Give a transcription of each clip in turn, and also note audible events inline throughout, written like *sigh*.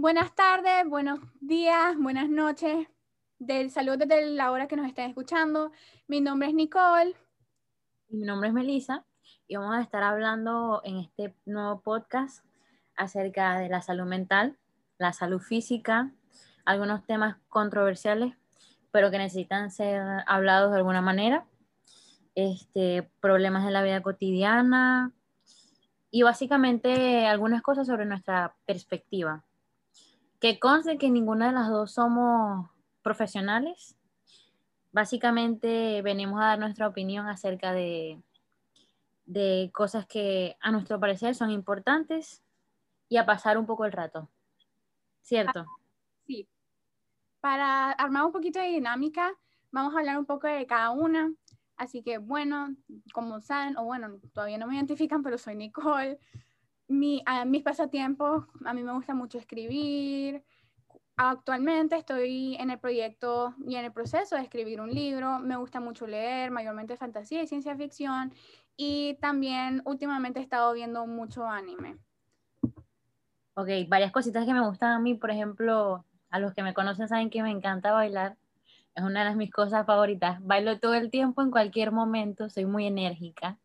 Buenas tardes, buenos días, buenas noches. Del saludo desde la hora que nos estén escuchando. Mi nombre es Nicole. Mi nombre es Melissa y vamos a estar hablando en este nuevo podcast acerca de la salud mental, la salud física, algunos temas controversiales, pero que necesitan ser hablados de alguna manera, este, problemas de la vida cotidiana y básicamente algunas cosas sobre nuestra perspectiva. Que conste que ninguna de las dos somos profesionales. Básicamente venimos a dar nuestra opinión acerca de, de cosas que a nuestro parecer son importantes y a pasar un poco el rato. ¿Cierto? Sí. Para armar un poquito de dinámica, vamos a hablar un poco de cada una. Así que bueno, como saben, o bueno, todavía no me identifican, pero soy Nicole. Mi, a, mis pasatiempos, a mí me gusta mucho escribir. Actualmente estoy en el proyecto y en el proceso de escribir un libro. Me gusta mucho leer, mayormente fantasía y ciencia ficción. Y también últimamente he estado viendo mucho anime. Ok, varias cositas que me gustan a mí, por ejemplo, a los que me conocen saben que me encanta bailar, es una de mis cosas favoritas. Bailo todo el tiempo, en cualquier momento, soy muy enérgica.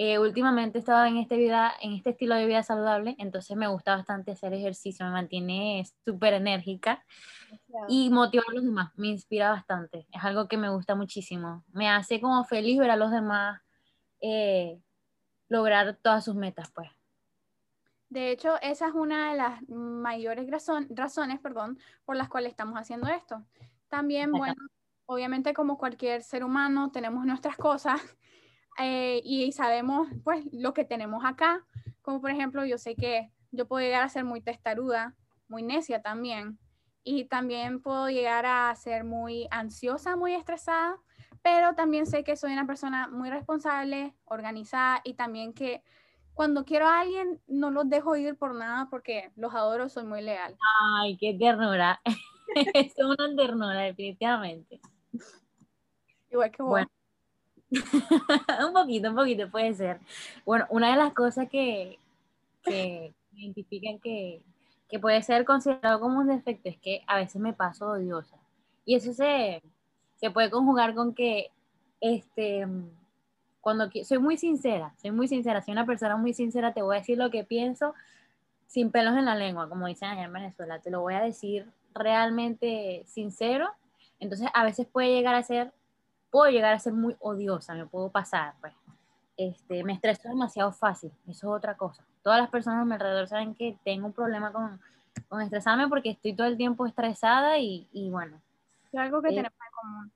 Eh, últimamente he estado en este, vida, en este estilo de vida saludable, entonces me gusta bastante hacer ejercicio, me mantiene súper enérgica y motivar a los demás, me inspira bastante, es algo que me gusta muchísimo, me hace como feliz ver a los demás eh, lograr todas sus metas, pues. De hecho, esa es una de las mayores razones perdón, por las cuales estamos haciendo esto. También, bueno, obviamente como cualquier ser humano tenemos nuestras cosas eh, y sabemos pues lo que tenemos acá. Como por ejemplo, yo sé que yo puedo llegar a ser muy testaruda, muy necia también. Y también puedo llegar a ser muy ansiosa, muy estresada, pero también sé que soy una persona muy responsable, organizada y también que cuando quiero a alguien no los dejo ir por nada porque los adoro, soy muy leal. Ay, qué ternura. *laughs* es una ternura, definitivamente. Igual que vos. Bueno. *laughs* un poquito, un poquito puede ser. Bueno, una de las cosas que, que identifican que, que puede ser considerado como un defecto es que a veces me paso odiosa. Y eso se, se puede conjugar con que este cuando soy muy sincera, soy muy sincera, soy una persona muy sincera, te voy a decir lo que pienso sin pelos en la lengua, como dicen allá en Venezuela, te lo voy a decir realmente sincero, entonces a veces puede llegar a ser, puedo llegar a ser muy odiosa, me puedo pasar, pues, este, me estreso demasiado fácil, eso es otra cosa. Todas las personas a mi alrededor saben que tengo un problema con, con estresarme porque estoy todo el tiempo estresada y, y bueno. Es algo que eh, tenemos en común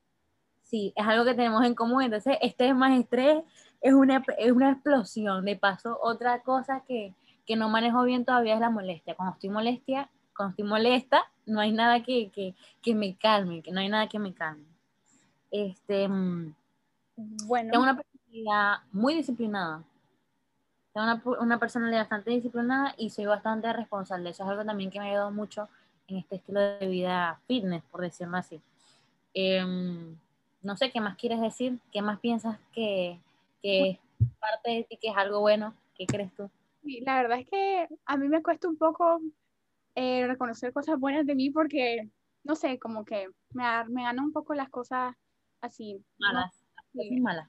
sí, es algo que tenemos en común. Entonces, este más estrés es una, es una explosión. De paso, otra cosa que, que, no manejo bien todavía es la molestia. Cuando estoy molestia, cuando estoy molesta, no hay nada que, que, que me calme, que no hay nada que me calme. Este, mm, bueno. Tengo una personalidad muy disciplinada. Tengo una, una, personalidad bastante disciplinada y soy bastante responsable. Eso es algo también que me ha ayudado mucho en este estilo de vida fitness, por decirlo así. Eh, no sé qué más quieres decir, qué más piensas que, que es parte de ti, que es algo bueno, ¿qué crees tú? Sí, la verdad es que a mí me cuesta un poco eh, reconocer cosas buenas de mí porque, no sé, como que me, me ganan un poco las cosas así. Malas, malas.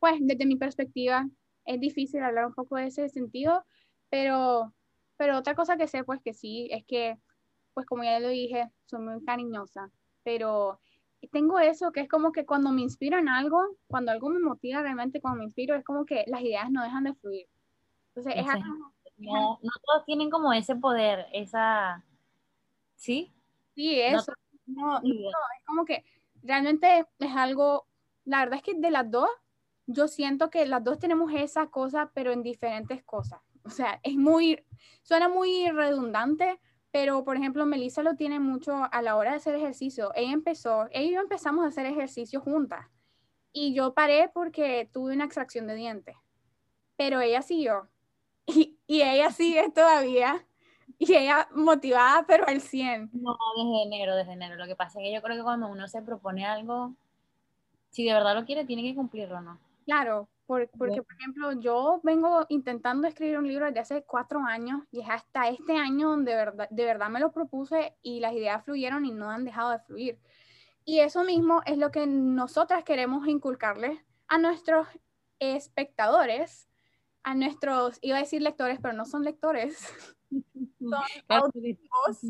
Pues desde mi perspectiva es difícil hablar un poco de ese sentido, pero, pero otra cosa que sé pues que sí es que, pues como ya lo dije, soy muy cariñosa, pero tengo eso que es como que cuando me inspiro en algo, cuando algo me motiva realmente, cuando me inspiro, es como que las ideas no dejan de fluir. Entonces, es no, no, todos tienen como ese poder, esa... ¿Sí? Sí, eso. No, no, es como que realmente es algo, la verdad es que de las dos, yo siento que las dos tenemos esa cosa, pero en diferentes cosas. *laughs* O sea, es muy, suena muy redundante, pero, por ejemplo, Melissa lo tiene mucho a la hora de hacer ejercicio. Ella empezó, ella y yo empezamos a hacer ejercicio juntas. Y yo paré porque tuve una extracción de dientes. Pero ella siguió. *laughs* Y, y ella sigue todavía. Y ella motivada, pero al 100. No, desde enero, desde enero. Lo que pasa es que yo creo que cuando uno se propone algo, si de verdad lo quiere, tiene que cumplirlo, ¿no? Claro, porque, por ejemplo, yo vengo intentando escribir un libro desde hace cuatro años y es hasta este año donde de verdad, de verdad me lo propuse y las ideas fluyeron y no han dejado de fluir. Y eso mismo es lo que nosotras queremos inculcarles a nuestros espectadores, a nuestros, iba a decir lectores, pero no son lectores, *laughs* son auditivos.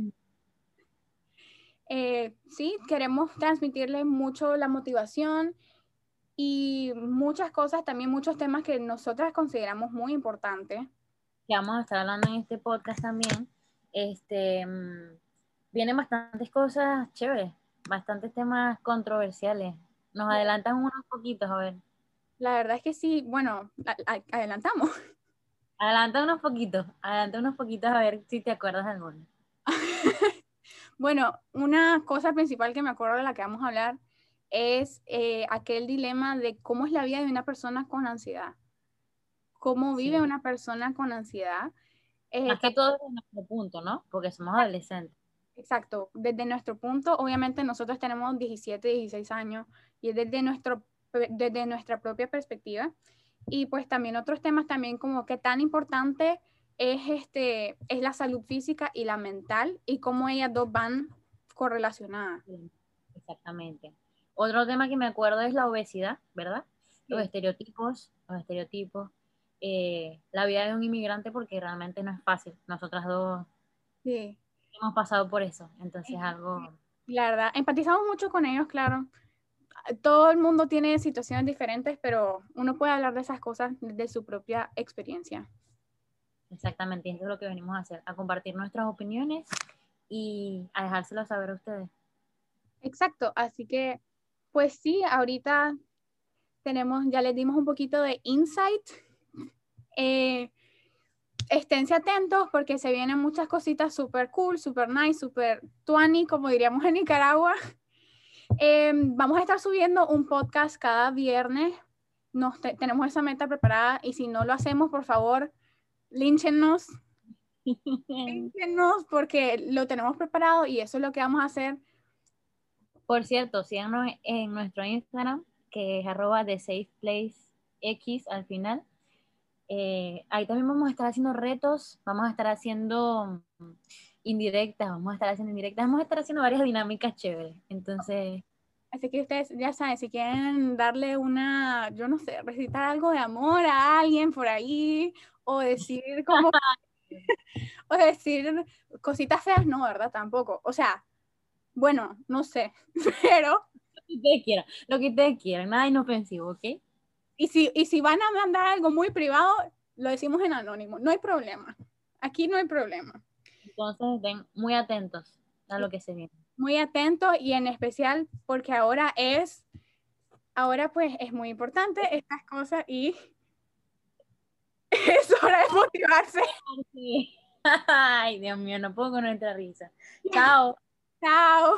Eh, sí, queremos transmitirles mucho la motivación y muchas cosas, también muchos temas que nosotras consideramos muy importantes. Que vamos a estar hablando en este podcast también. Este, mm, vienen bastantes cosas chéveres, bastantes temas controversiales. Nos adelantan unos poquitos, a ver. La verdad es que sí, bueno, adelantamos. Adelanta unos poquitos, adelanta unos poquitos a ver si te acuerdas de alguno. *laughs* bueno, una cosa principal que me acuerdo de la que vamos a hablar es eh, aquel dilema de cómo es la vida de una persona con ansiedad. Cómo vive una persona con ansiedad. Eh, Más que todo desde nuestro punto, ¿no? Porque somos adolescentes. Exacto. Desde nuestro punto, obviamente nosotros tenemos 17, 16 años y es desde, nuestro, desde nuestra propia perspectiva. Y pues también otros temas también como que tan importante es, este, es la salud física y la mental y cómo ellas dos van correlacionadas. Exactamente. Otro tema que me acuerdo es la obesidad, ¿verdad? Los estereotipos, los estereotipos, eh, la vida de un inmigrante porque realmente no es fácil. Nosotras dos hemos pasado por eso, entonces algo... La verdad, empatizamos mucho con ellos, claro. Todo el mundo tiene situaciones diferentes, pero uno puede hablar de esas cosas de su propia experiencia. Exactamente, eso es lo que venimos a hacer, a compartir nuestras opiniones y a dejárselo saber a ustedes. Exacto, así que pues sí, ahorita tenemos, ya les dimos un poquito de insight. Eh, esténse atentos porque se vienen muchas cositas súper cool, súper nice, súper tuani, como diríamos en Nicaragua. Em, vamos a estar subiendo un podcast cada viernes. Nos tenemos esa meta preparada y si no lo hacemos, por favor, línchenos. *laughs* línchenos porque lo tenemos preparado y eso es lo que vamos a hacer por cierto, síganos en nuestro Instagram, que es arroba de Safe Place X al final. Eh, ahí también vamos a estar haciendo retos, vamos a estar haciendo indirectas, vamos a estar haciendo indirectas, vamos a estar haciendo varias dinámicas chéveres. Entonces. Así que ustedes ya saben, si quieren darle una, yo no sé, recitar algo de amor a alguien por ahí, o decir como, *laughs* o decir cositas feas, no, ¿verdad? Tampoco. O sea, bueno, no sé, *laughs* pero... Lo que ustedes quieran, lo que ustedes quieran, nada inofensivo, ¿ok? Y si, y si van a mandar algo muy privado, lo decimos en anónimo, no hay problema. Aquí no hay problema. Entonces, estén muy atentos a lo que se viene. Muy atentos y en especial porque ahora es, ahora pues es muy importante estas cosas y *laughs* es hora de motivarse. *laughs* Ay, Dios mío, no puedo con nuestra risa. Chao. *laughs* Chao.